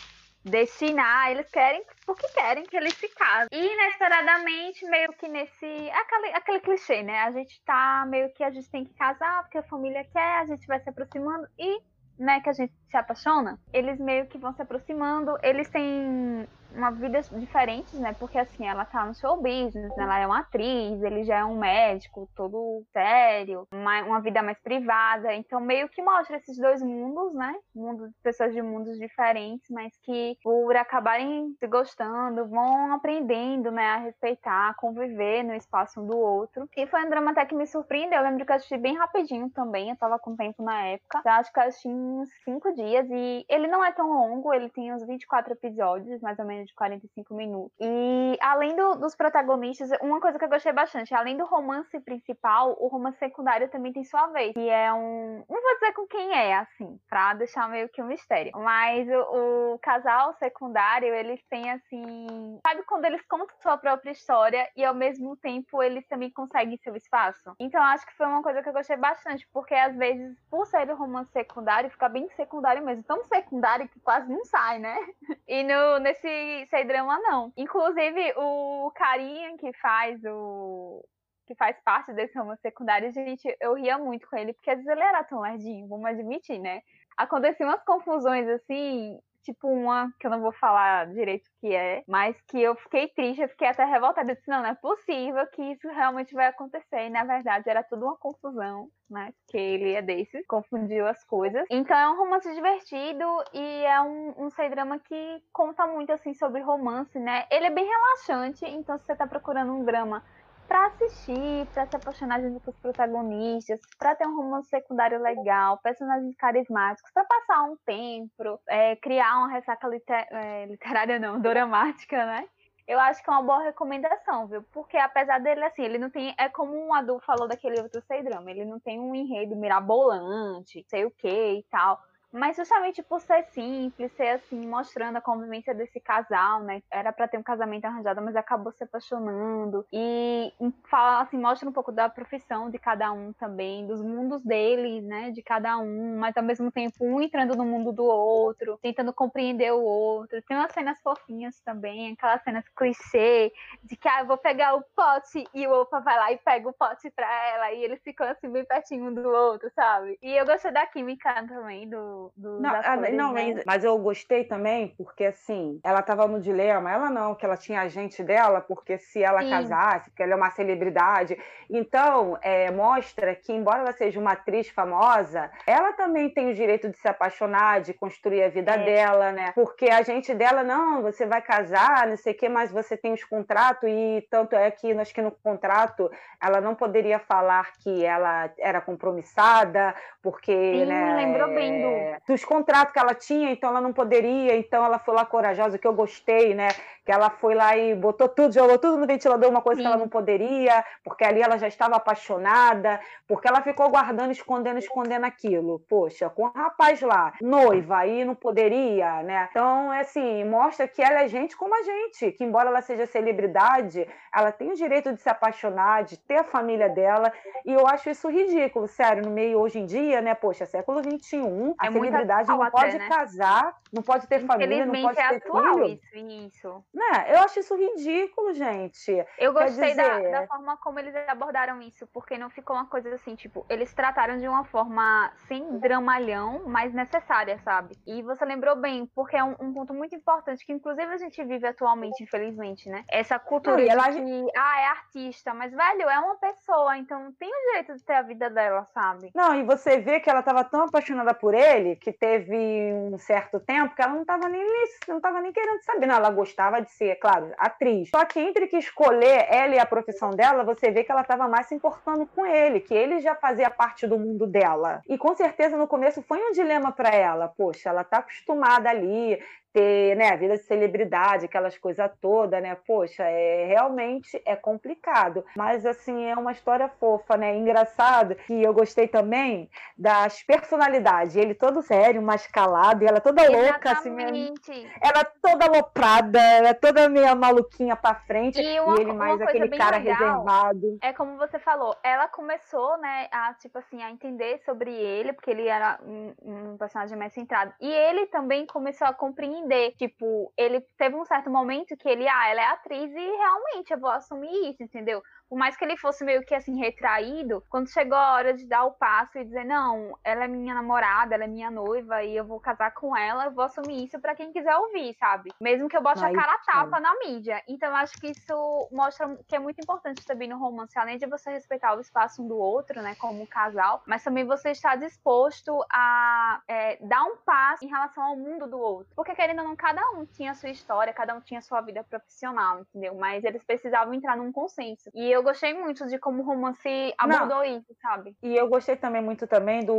destinar, eles querem porque querem que eles se casem. E inesperadamente, meio que nesse. Aquele, aquele clichê, né? A gente tá meio que a gente tem que casar porque a família quer, a gente vai se aproximando e, né, que a gente se apaixona. Eles meio que vão se aproximando, eles têm uma vida diferente, né? Porque assim, ela tá no show business, né? ela é uma atriz, ele já é um médico todo sério, uma, uma vida mais privada. Então, meio que mostra esses dois mundos, né? Mundos, pessoas de mundos diferentes, mas que por acabarem se gostando, vão aprendendo, né? A respeitar, a conviver no espaço um do outro. E foi um drama até que me surpreendeu. Eu lembro que eu assisti bem rapidinho também, eu tava com tempo na época. Eu acho que eu assisti uns cinco dias e ele não é tão longo, ele tem uns 24 episódios, mais ou menos de 45 minutos. E além do, dos protagonistas, uma coisa que eu gostei bastante, além do romance principal, o romance secundário também tem sua vez, que é um. Não vou dizer com quem é, assim, pra deixar meio que um mistério. Mas o, o casal secundário, eles têm assim. Sabe quando eles contam sua própria história e ao mesmo tempo eles também conseguem seu espaço? Então acho que foi uma coisa que eu gostei bastante, porque às vezes, por ser o romance secundário, fica bem secundário mesmo. Tão secundário que quase não sai, né? E no, nesse sei drama, não. Inclusive, o carinha que faz o. que faz parte desse romance secundário, gente, eu ria muito com ele, porque às vezes ele era tão lerdinho, vamos admitir, né? Aconteciam umas confusões assim, tipo uma que eu não vou falar direito o que é, mas que eu fiquei triste, eu fiquei até revoltada. Eu disse, não, não é possível que isso realmente vai acontecer. E na verdade era tudo uma confusão, né? Que ele é desses, confundiu as coisas. Então é um romance divertido e é um, um drama que conta muito assim sobre romance, né? Ele é bem relaxante, então se você tá procurando um drama para assistir, para se apaixonar junto com os protagonistas, para ter um romance secundário legal, personagens carismáticos, para passar um tempo, é, criar uma ressaca liter é, literária não, dramática, né? eu acho que é uma boa recomendação, viu? Porque apesar dele, assim, ele não tem. É como um adulto falou daquele outro sei drama, ele não tem um enredo mirabolante, sei o que e tal. Mas justamente por ser simples, ser assim, mostrando a convivência desse casal, né? Era para ter um casamento arranjado, mas acabou se apaixonando. E fala assim, mostra um pouco da profissão de cada um também, dos mundos deles, né? De cada um, mas ao mesmo tempo um entrando no mundo do outro, tentando compreender o outro. Tem umas cenas fofinhas também, aquelas cenas clichê de que ah, eu vou pegar o pote e o Opa vai lá e pega o pote pra ela, e eles ficam assim bem pertinho um do outro, sabe? E eu gostei da química também do do, não, atores, não né? mas eu gostei também porque assim ela estava no dilema ela não que ela tinha agente dela porque se ela Sim. casasse porque ela é uma celebridade então é, mostra que embora ela seja uma atriz famosa ela também tem o direito de se apaixonar de construir a vida É. dela né porque a gente dela não você vai casar não sei o que mas você tem os contratos e tanto é que acho que no contrato ela não poderia falar que ela era compromissada porque Sim, né, lembrou bem do- é, dos contratos que ela tinha, então ela não poderia, então ela foi lá corajosa, que eu gostei, né? Que ela foi lá e botou tudo, jogou tudo no ventilador, uma coisa que ela Sim. não poderia, porque ali ela já estava apaixonada, porque ela ficou guardando, escondendo, escondendo aquilo. Poxa, com o rapaz lá, noiva, aí não poderia, né? Então, é assim, mostra que ela é gente como a gente, que embora ela seja celebridade, ela tem o direito de se apaixonar, de ter a família dela, e eu acho isso ridículo, sério, no meio hoje em dia, né? Poxa, século XXI, a É muito celebridade não até, pode né? casar, não pode ter família, não pode é ter atual filho. isso, isso. Né? Eu acho isso ridículo, gente. Eu gostei da, dizer- da forma como eles abordaram isso, porque não ficou uma coisa assim, tipo, eles trataram de uma forma sem dramalhão, mas necessária, sabe? E você lembrou bem, porque é um, um ponto muito importante, que inclusive a gente vive atualmente, infelizmente, né? Essa cultura Não, de ela- que, ah, é artista, mas, velho, é uma pessoa, então tem o direito de ter a vida dela, sabe? Não, e você vê que ela estava tão apaixonada por ele que teve um certo tempo que ela não estava nem não estava nem querendo saber. Não, ela gostava de ser, claro, atriz. Só que entre que escolher ela e a profissão dela, você vê que ela estava mais se importando com ele, que ele já fazia parte do mundo dela. E com certeza no começo foi um dilema para ela. Poxa, ela tá acostumada ali ter, né, a vida de celebridade, aquelas coisas todas, né? Poxa, é realmente é complicado, mas assim é uma história fofa, né? Engraçado que eu gostei também das personalidades. Ele todo sério, mais calado, e ela toda louca, assim, mesmo. Exatamente. ela toda aloprada, ela toda meio maluquinha pra frente, E uma- ele uma mais aquele cara legal reservado. É como você falou, ela começou, né, a, tipo assim, a entender sobre ele, porque ele era um, um personagem mais centrado. E ele também começou a compreender, tipo, ele teve um certo momento que ele, ah, ela é atriz e realmente eu vou assumir isso, entendeu? Por mais que ele fosse meio que assim, retraído, quando chegou a hora de dar o passo e dizer, não, ela é minha namorada, ela é minha noiva e eu vou casar com ela, eu vou assumir isso pra quem quiser ouvir, sabe? Mesmo que eu bote Aí, a cara a tapa na mídia. Então, eu acho que isso mostra que é muito importante também no romance, além de você respeitar o espaço um do outro, né, como casal, mas também você estar disposto a é, dar um passo em relação ao mundo do outro. Porque, querendo ou não, cada um tinha a sua história, cada um tinha a sua vida profissional, entendeu? Mas eles precisavam entrar num consenso. E eu gostei muito de como o romance abordou isso, sabe? E eu gostei também muito também do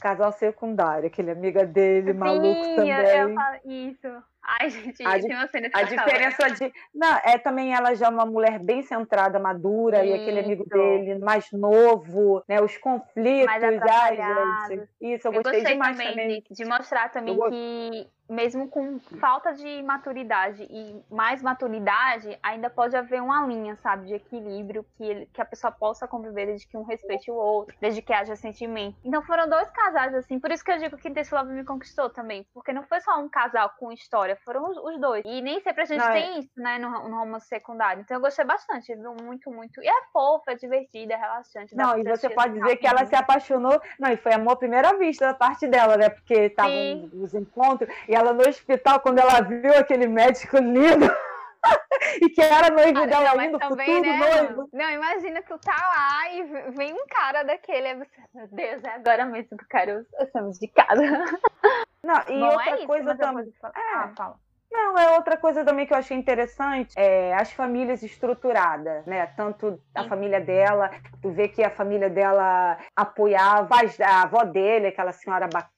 casal secundário, aquele amiga dele, maluco Sim, também. eu, eu falo isso. Ai, gente, A tem uma cena que A eu diferença de. Não, é também ela já é uma mulher bem centrada, madura, e aquele amigo Isso. dele mais novo, né? Os conflitos. Mais Ai, gente. Isso, eu, Eu gostei, gostei demais também, também. De, de mostrar também Eu que, mesmo com falta de maturidade e mais maturidade, ainda pode haver uma linha, sabe, de equilíbrio, que, ele- que a pessoa possa conviver desde que um respeite o outro, desde que haja sentimento. Então foram dois casais, assim, por isso que eu digo que This Love me conquistou também, porque não foi só um casal com história, foram os, os dois. E nem sempre a gente Não, é- tem isso, né, no, no romance secundário. Então eu gostei bastante, viu? Muito, muito. E é fofa, é divertida, é relaxante. Não, e você pode dizer que ela se apaixonou. Não, e foi amor à primeira vista da parte dela, né? Porque estavam os encontros, e ela no hospital, quando ela viu aquele médico lindo, e que era noivo Ah, dela não, ainda, também, futuro né, noivo. Não, imagina tu tá lá e vem um cara daquele, aí você, meu Deus, é agora mesmo que eu quero estamos de casa. Não, e Bom, outra é isso, coisa também. falar- É. Ah, fala. Não, é outra coisa também que eu achei interessante, é as famílias estruturadas, né? Tanto a Sim. família dela, tu vê que a família dela apoiava a avó dele, aquela senhora bacana,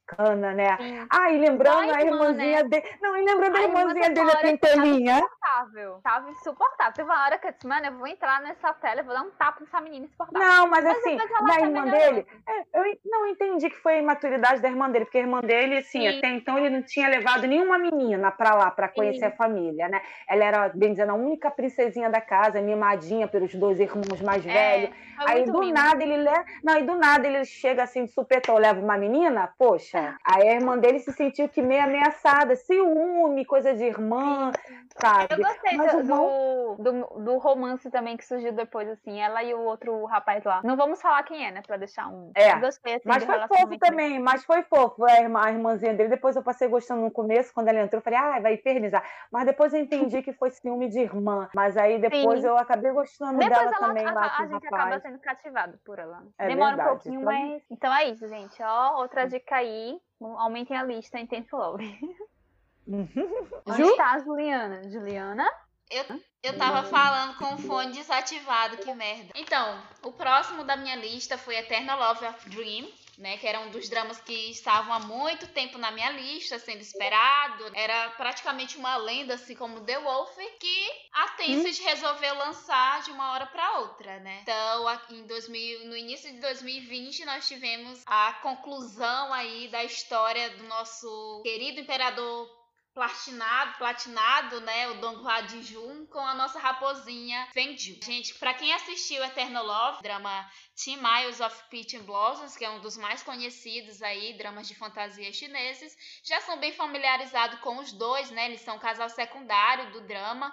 né? Sim. Ah, e lembrando a irmãzinha né? dele. Não, e lembrando a, a irmãzinha dele, a pentelinha. Tava insuportável. Tava insuportável. Teve uma hora que eu disse, mano, eu vou entrar nessa tela, eu vou dar um tapa nessa menina insuportável. Não, mas, mas assim, da irmã dele, é, eu não entendi que foi a imaturidade da irmã dele, porque a irmã dele, assim, Sim. até então ele não tinha levado nenhuma menina pra lá, pra conhecer Sim. a família, né? Ela era, bem dizendo, a única princesinha da casa, mimadinha pelos dois irmãos mais é, velhos. Aí do lindo. nada ele leva. Não, e do nada ele chega assim de supetão, leva uma menina, poxa. Aí a irmã dele se sentiu que meio ameaçada, ciúme, coisa de irmã, sabe? Eu gostei do, irmão... do, do, romance também que surgiu depois, assim, ela e o outro rapaz lá. Não vamos falar quem é, né? Pra deixar um. É. Eu gostei, assim, mas foi fofo também, mas foi fofo. A, irmã, a irmãzinha dele, depois eu passei gostando no começo, quando ela entrou, eu falei, ah, vai infernizar. Mas depois eu entendi que foi ciúme de irmã. Mas aí depois Sim. eu acabei gostando depois dela também. A, lá, a, a gente rapaz. acaba sendo cativado por ela. É Demora verdade, um pouquinho, então... mas. Então é isso, gente. Ó, outra dica aí. Aumentem a lista em Tempo Love. Onde Ju? está a Juliana? Juliana? Eu, eu tava falando com o fone desativado, que merda. Então, o próximo da minha lista foi Eternal Love of Dream, né, que era um dos dramas que estavam há muito tempo na minha lista, sendo esperado. Era praticamente uma lenda, assim como The Wolf, que a Tencent hum. resolveu lançar de uma hora para outra, né? Então, em 2000, no início de 2020, nós tivemos a conclusão aí da história do nosso querido imperador platinado, platinado, né, o Donghua de Jun com a nossa raposinha Fenju. Gente, para quem assistiu Eternal Love, drama Teen Miles of Peach and Blossoms, que é um dos mais conhecidos aí, dramas de fantasia chineses, já são bem familiarizados com os dois, né? Eles são um casal secundário do drama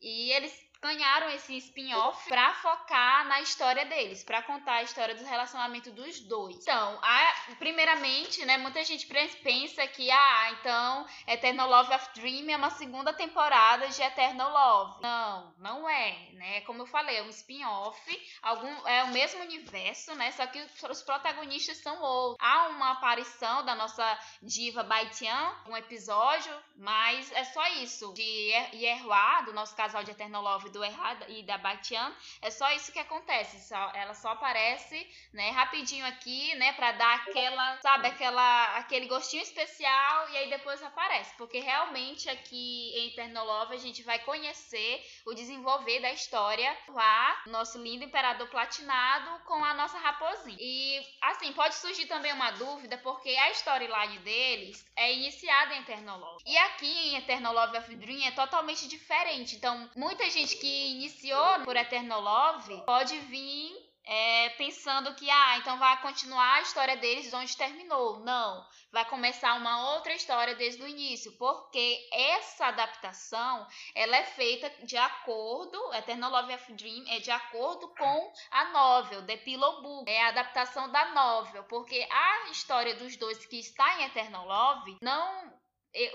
e eles ganharam esse spin-off para focar na história deles, para contar a história do relacionamento dos dois. Então, a, primeiramente, né, muita gente pensa que ah, então Eternal Love of Dream é uma segunda temporada de Eternal Love. Não, não é, né? Como eu falei, é um spin-off, algum é o mesmo universo, né? Só que os protagonistas são outros. Há uma aparição da nossa diva Baitian, um episódio, mas é só isso. De Yerhua, do nosso casal de Eternal Love do Errado e da Batian, é só isso que acontece. Só, ela só aparece, né, rapidinho aqui, né, para dar aquela, sabe, aquela, aquele gostinho especial e aí depois aparece. Porque realmente aqui em Eternal Love a gente vai conhecer o desenvolver da história lá, nosso lindo imperador platinado com a nossa raposinha. E assim, pode surgir também uma dúvida, porque a storyline deles é iniciada em Eternal Love. E aqui em Eternal Love of Dream é totalmente diferente. Então, muita gente que iniciou por Eternal Love pode vir é, pensando que, ah, então vai continuar a história deles de onde terminou. Não, vai começar uma outra história desde o início, porque essa adaptação, ela é feita de acordo, Eternal Love of Dream é de acordo com a novel, The Pillow Book, é a adaptação da novel, porque a história dos dois que está em Eternal Love não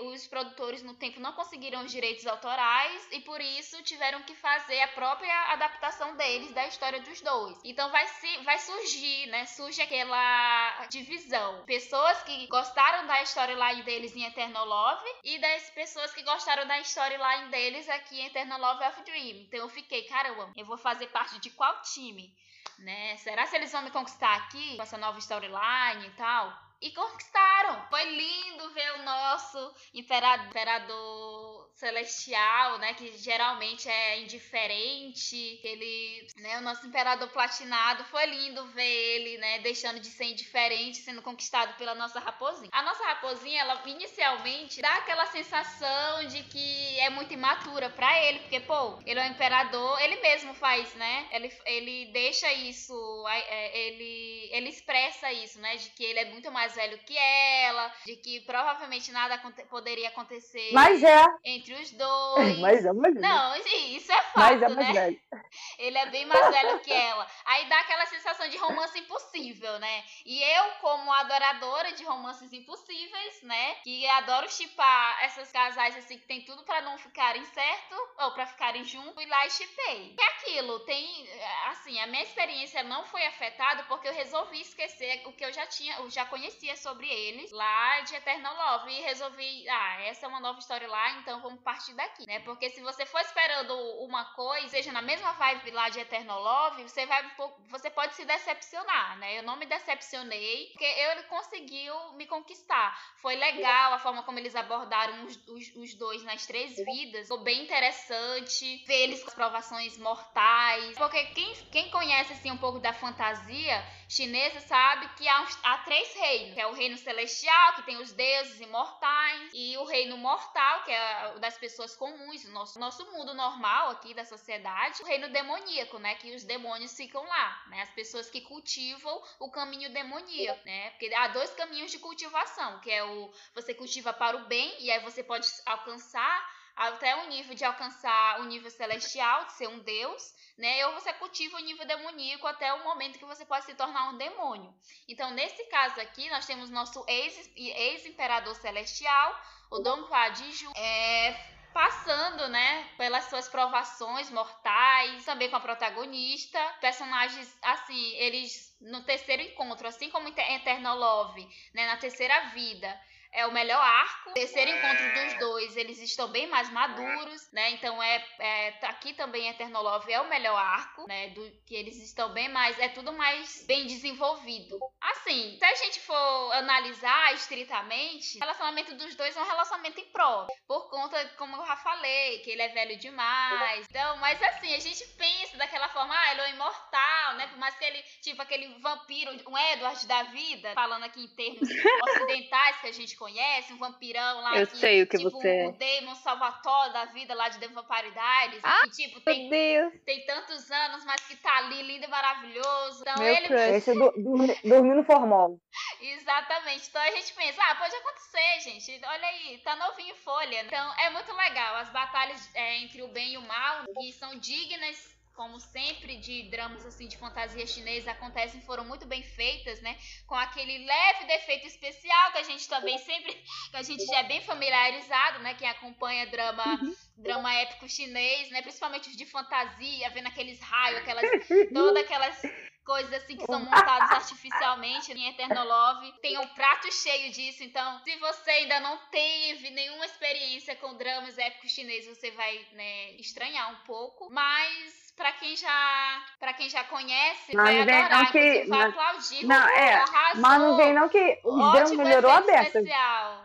os produtores no tempo não conseguiram os direitos autorais e por isso tiveram que fazer a própria adaptação deles da história dos dois. Então vai se vai surgir, né? Surge aquela divisão. Pessoas que gostaram da storyline deles em Eternal Love e das pessoas que gostaram da storyline deles aqui em Eternal Love of Dream. Então eu fiquei, caramba, eu vou fazer parte de qual time? Né? Será se eles vão me conquistar aqui com essa nova storyline e tal? E conquistaram. Foi lindo ver o nosso imperador, imperador celestial, né, que geralmente é indiferente, ele, né, o nosso imperador platinado, foi lindo ver ele, né, deixando de ser indiferente, sendo conquistado pela nossa raposinha. A nossa raposinha, ela inicialmente dá aquela sensação de que é muito imatura para ele, porque pô, ele é o imperador, ele mesmo faz, né? Ele, ele deixa isso, é, ele ele expressa isso, né, de que ele é muito mais velho que ela, de que provavelmente nada poderia acontecer. Mas é. Entre entre os dois. Mas é mais velho. Não, isso é fato, Mas é mais né? velho. Ele é bem mais velho que ela. Aí dá aquela sensação de romance impossível, né? E eu, como adoradora de romances impossíveis, né? Que adoro chipar essas casais assim que tem tudo para não ficarem certo ou para ficarem juntos, fui lá e chipei. É aquilo, tem assim, a minha experiência não foi afetada porque eu resolvi esquecer o que eu já tinha, eu já conhecia sobre eles lá de Eternal Love e resolvi, ah, essa é uma nova história lá, então vamos partir daqui, né? Porque se você for esperando uma coisa, seja na mesma vibe lá de Eternolove, você vai você pode se decepcionar, né? Eu não me decepcionei, porque ele conseguiu me conquistar. Foi legal a forma como eles abordaram os, os, os dois nas três vidas. Ficou bem interessante ver eles com as provações mortais. Porque quem, quem conhece assim um pouco da fantasia chinesa sabe que há, há três reinos, que é o reino celestial, que tem os deuses imortais, e o reino mortal, que é o das pessoas comuns, o nosso, nosso mundo normal aqui da sociedade, o reino demoníaco, né, que os demônios ficam lá, né, as pessoas que cultivam o caminho demoníaco, né, porque há dois caminhos de cultivação, que é o você cultiva para o bem e aí você pode alcançar até o nível de alcançar o nível celestial, de ser um deus, né? Ou você cultiva o nível demoníaco até o momento que você pode se tornar um demônio. Então, nesse caso aqui, nós temos nosso ex-imperador ex celestial, o Dong Hua Diju, é, passando, né, pelas suas provações mortais, também com a protagonista. Personagens, assim, eles no terceiro encontro, assim como Eternal Love, né, na terceira vida, é o melhor arco. Terceiro encontro dos dois, eles estão bem mais maduros, né? Então é, é aqui também Eternolove é o melhor arco, né? Do que eles estão bem mais, é tudo mais bem desenvolvido. Assim, se a gente for analisar estritamente, o relacionamento dos dois é um relacionamento impróprio, por conta, como eu já falei, que ele é velho demais. Então, mas assim, a gente pensa daquela forma, ah, ele é imortal, né? Por mais que ele, tipo aquele vampiro, um Edward da vida, falando aqui em termos ocidentais que a gente conhece, um vampirão lá. Eu que, sei o que tipo, você o Damon Salvatore da vida lá de The Vampire Diaries. Ah, que, tipo, tem, Deus. tem tantos anos, mas que tá ali lindo e maravilhoso. Então Meu ele. Esse do, do, dormindo formal. Exatamente. Então a gente pensa, ah, pode acontecer, gente. Olha aí, tá novinho em folha. Então é muito legal. As batalhas é, entre o bem e o mal, que são dignas como sempre, de dramas assim de fantasia chinesa acontecem, foram muito bem feitas, né? Com aquele leve defeito especial que a gente também sempre, que a gente já é bem familiarizado, né? Quem acompanha drama, uhum. drama épico chinês, né? Principalmente os de fantasia, vendo aqueles raios, aquelas, todas aquelas coisas assim que são montadas artificialmente em Eternolove. Tem um prato cheio disso, então se você ainda não teve nenhuma experiência com dramas épicos chineses, você vai né, estranhar um pouco, mas para quem já para quem já conhece, mas vai adorar, não que, vai aplaudir. Não, é, arrasou. mas não vem não que o drama melhorou a beça.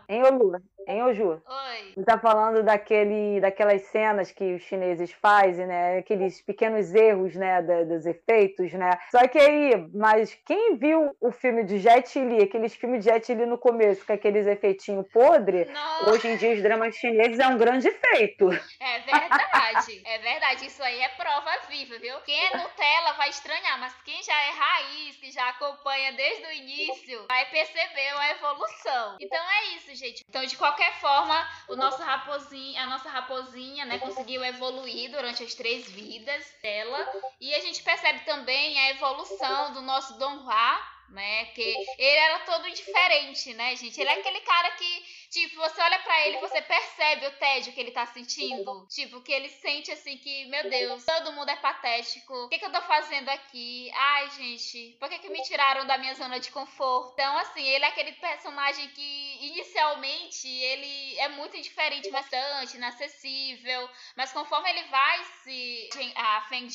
Em Olua. Hein, Oju? Oi. Você tá falando daquele, daquelas cenas que os chineses fazem, né? Aqueles pequenos erros, né? Da, dos efeitos, né? Só que aí, mas quem viu o filme de Jet Li, aqueles filmes de Jet Li no começo, com aqueles efeitinhos podre, hoje em dia os dramas chineses é um grande efeito. É verdade, é verdade. Isso aí é prova viva, viu? Quem é Nutella vai estranhar, mas quem já é raiz, que já acompanha desde o início, vai perceber a evolução. Então é isso, gente. Então, de qualquer qualquer forma, o nosso raposinho, a nossa raposinha, né, conseguiu evoluir durante as três vidas dela. E a gente percebe também a evolução do nosso Don Juan, né? Que ele era todo indiferente, né, gente? Ele é aquele cara que, tipo, você olha para ele você percebe o tédio que ele tá sentindo. Tipo, que ele sente assim que, meu Deus, todo mundo é patético. O que, que eu tô fazendo aqui? Ai, gente, por que, que me tiraram da minha zona de conforto? Então, assim, ele é aquele personagem que, inicialmente, ele é muito indiferente, bastante, inacessível. Mas conforme ele vai se. A Feng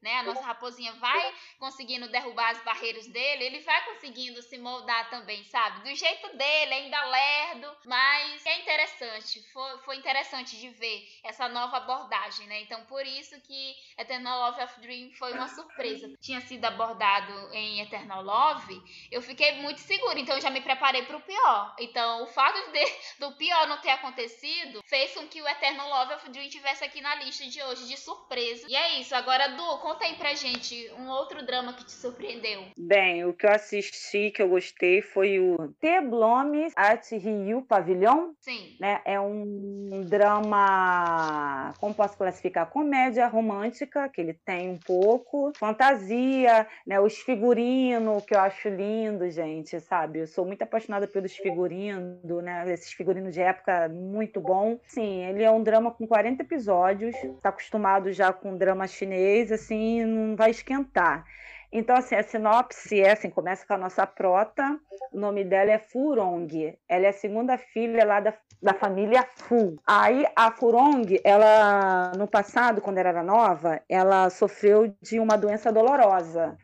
né? A nossa raposinha vai conseguindo derrubar as barreiras dele, ele vai conseguindo se moldar também, sabe? Do jeito dele, ainda lerdo, mas é interessante. Foi, foi interessante de ver essa nova abordagem, né? Então, por isso que Eternal Love of Dream foi uma surpresa. Tinha sido abordado em Eternal Love, eu fiquei muito segura, então eu já me preparei para o pior. Então, o fato de, do pior não ter acontecido fez com que o Eternal Love of Dream tivesse aqui na lista de hoje de surpresa. E é isso. Agora, Du, conta aí pra gente um outro drama que te surpreendeu. Bem, o que eu assisti, que eu gostei, foi o The Blomes at Rio Pavilhão. Sim. Né? É um drama, como posso classificar? Comédia romântica, que ele tem um pouco. Fantasia, né? Os figurinos, que eu acho lindo, gente, sabe? Eu sou muito apaixonada pelos figurinos, né? Esses figurinos de época, muito bom. Sim, ele é um drama com 40 episódios. Tá acostumado já com drama chinês, assim, não vai esquentar. Então, assim, a sinopse é assim, começa com a nossa prota, o nome dela é Furong, ela é a segunda filha lá da, da família Fu. Aí, a Furong, ela, no passado, quando ela era nova, ela sofreu de uma doença dolorosa.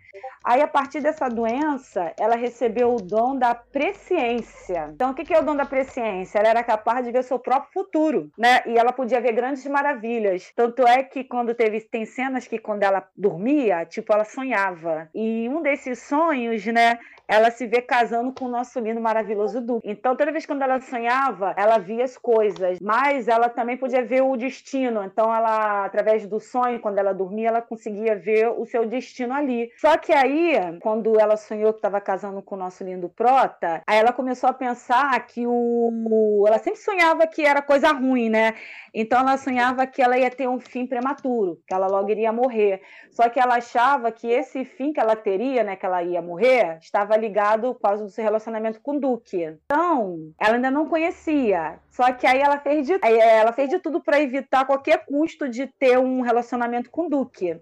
Aí, a partir dessa doença, ela recebeu o dom da presciência. Então, o que é o dom da presciência? Ela era capaz de ver seu próprio futuro, né? E ela podia ver grandes maravilhas. Tanto é que quando teve tem cenas que quando ela dormia, tipo, ela sonhava. E um desses sonhos, né, ela se vê casando com o nosso lindo, maravilhoso Duque. Então, toda vez quando ela sonhava, ela via as coisas, mas ela também podia ver o destino. Então, ela, através do sonho, quando ela dormia, ela conseguia ver o seu destino ali. Só que aí, quando ela sonhou que estava casando com o nosso lindo Prota, aí ela começou a pensar que o. Ela sempre sonhava que era coisa ruim, né? Então, ela sonhava que ela ia ter um fim prematuro, que ela logo iria morrer. Só que ela achava que esse fim que ela teria, né, que ela ia morrer, estava ligado por causa do seu relacionamento com o Duque. Então, ela ainda não conhecia. Só que aí ela fez de, ela fez de tudo para evitar qualquer custo de ter um relacionamento com o Duque.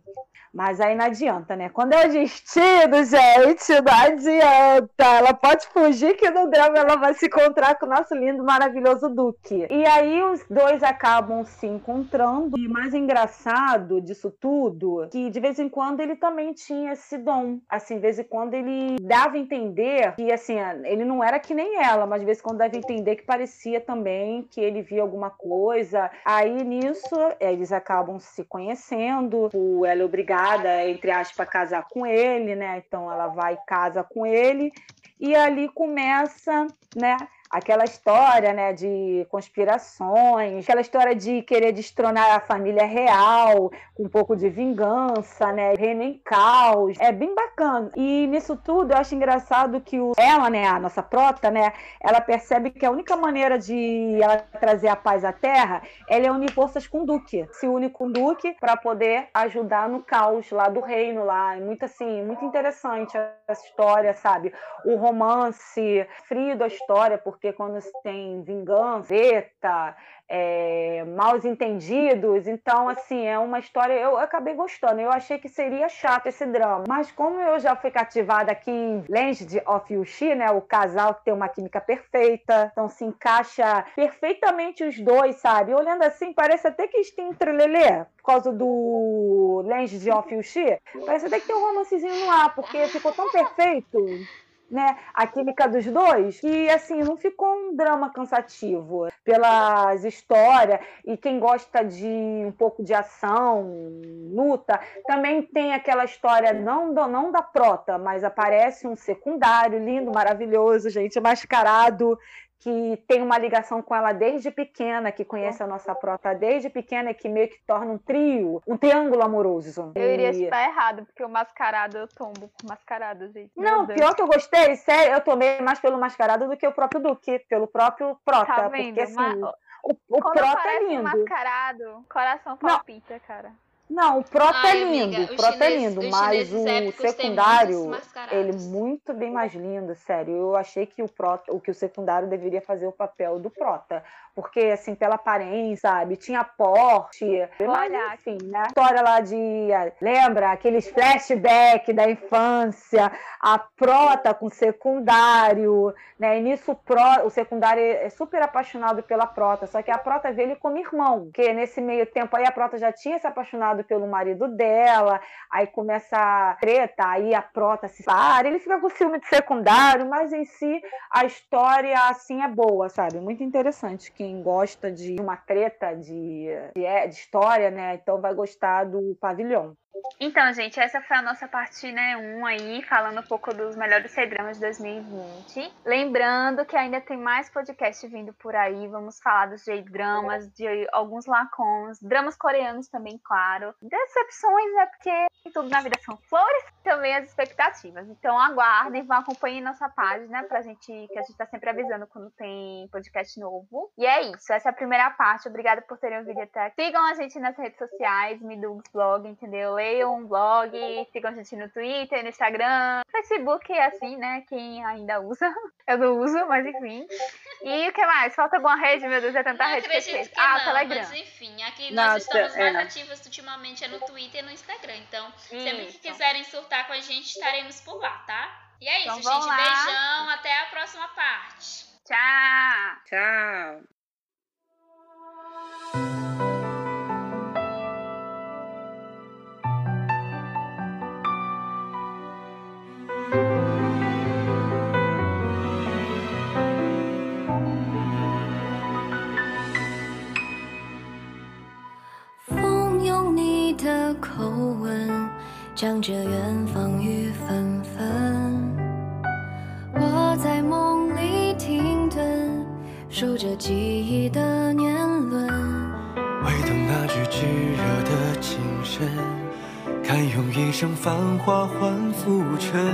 Mas aí não adianta, né? Quando é o destino, gente, não adianta. Ela pode fugir que no drama ela vai se encontrar com o nosso lindo, maravilhoso Duque. E aí os dois acabam se encontrando. E mais engraçado disso tudo, que de vez em quando ele também tinha esse dom. Assim, de vez em quando ele dava a entender que, assim, ele não era que nem ela, mas de vez em quando dava a entender que parecia também que ele via alguma coisa. Aí nisso, eles acabam se conhecendo. Ela é obrigada obrigada, entre aspas, a casar com ele, né? Então ela vai casa com ele. E ali começa, né? Aquela história né, de conspirações, aquela história de querer destronar a família real, com um pouco de vingança, né, reino em caos. É bem bacana. E nisso tudo eu acho engraçado que o, ela, né, a nossa prota, né, ela percebe que a única maneira de ela trazer a paz à Terra, é unir forças com o Duque. Se une com o Duque para poder ajudar no caos lá do reino lá. É muito assim, muito interessante essa história, sabe? O romance, frio da história, porque porque quando tem vingança, zeta, é, maus entendidos. Então, assim, é uma história. Eu acabei gostando. Eu achei que seria chato esse drama. Mas como eu já fui cativada aqui em Legend of Yushi, né? O casal que tem uma química perfeita. Então se encaixa perfeitamente os dois, sabe? Olhando assim, parece até que eles têm trelelê por causa do Legend of Yushi. Parece até que tem um romancezinho no ar, porque ficou tão perfeito né, a química dos dois, que assim, não ficou um drama cansativo pelas histórias e quem gosta de um pouco de ação, luta, também tem aquela história não não da prota, mas aparece um secundário lindo, maravilhoso, gente, mascarado, que tem uma ligação com ela desde pequena, que conhece a nossa prota desde pequena e que meio que torna um trio, um triângulo amoroso. Eu iria estar errado, porque o mascarado eu tombo com mascarado, gente. Não, pior que eu gostei, sério, eu tomei mais pelo mascarado do que o próprio Duque, pelo próprio prota. Tá vendo? Porque assim. O, o prota é lindo. mascarado, coração palpita, Não. cara. Não, o prota Ai, é lindo, amiga, o prota é lindo, mas o secundário, ele é muito bem mais lindo, sério. Eu achei que o prota, o que o secundário deveria fazer o papel do prota porque, assim, pela aparência, sabe? Tinha porte. Mas, enfim, né? História lá de. Lembra? Aqueles flashback da infância, a prota com o secundário, né? E nisso o, pro, o secundário é super apaixonado pela prota, só que a prota vê ele como irmão, porque nesse meio tempo aí a prota já tinha se apaixonado pelo marido dela, aí começa a treta, aí a prota se para, ele fica com ciúme de secundário, mas em si a história, assim, é boa, sabe? Muito interessante. Que quem gosta de uma treta de, de, é, de história, né? Então vai gostar do pavilhão. Então, gente, essa foi a nossa parte, né, 1 aí, falando um pouco dos melhores C-dramas de 2020. Lembrando que ainda tem mais podcast vindo por aí, vamos falar dos J-dramas, de alguns lacons, dramas coreanos também, claro. Decepções, né, porque tudo na vida são flores, também as expectativas. Então, aguardem, vão acompanhar nossa página pra gente, que a gente tá sempre avisando quando tem podcast novo. E é isso, essa é a primeira parte. Obrigada por terem ouvido até aqui. Sigam a gente nas redes sociais, Midugs Blog, entendeu? Leiam um blog, sigam a gente no Twitter, no Instagram, Facebook, assim, né? Quem ainda usa. Eu não uso, mas enfim. E o que mais? Falta alguma rede, meu Deus, é tanta não rede que que Ah, o Telegram. Mas enfim, aqui nós Nossa, estamos mais é. ativas ultimamente é no Twitter e no Instagram. Então, sempre que Isso. quiserem surtar com a gente, estaremos por lá, tá? E é isso, Então gente. lá. Beijão, até a próxima parte. Tchau! Tchau. 讲着远方雨纷纷，我在梦里停顿，数着记忆的年轮。唯等那句炙热的情深，堪用一生繁华换浮沉，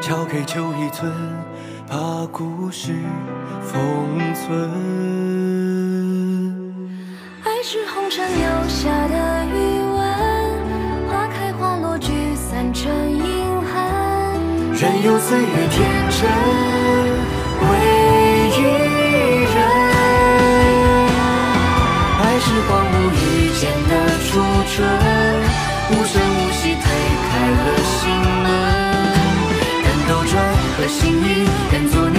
交给旧一寸，把故事封存。爱是红尘留下的任由岁月天真为一人，爱是荒芜遇见的初春，无声无息推开了心门，敢斗转和星移，敢做。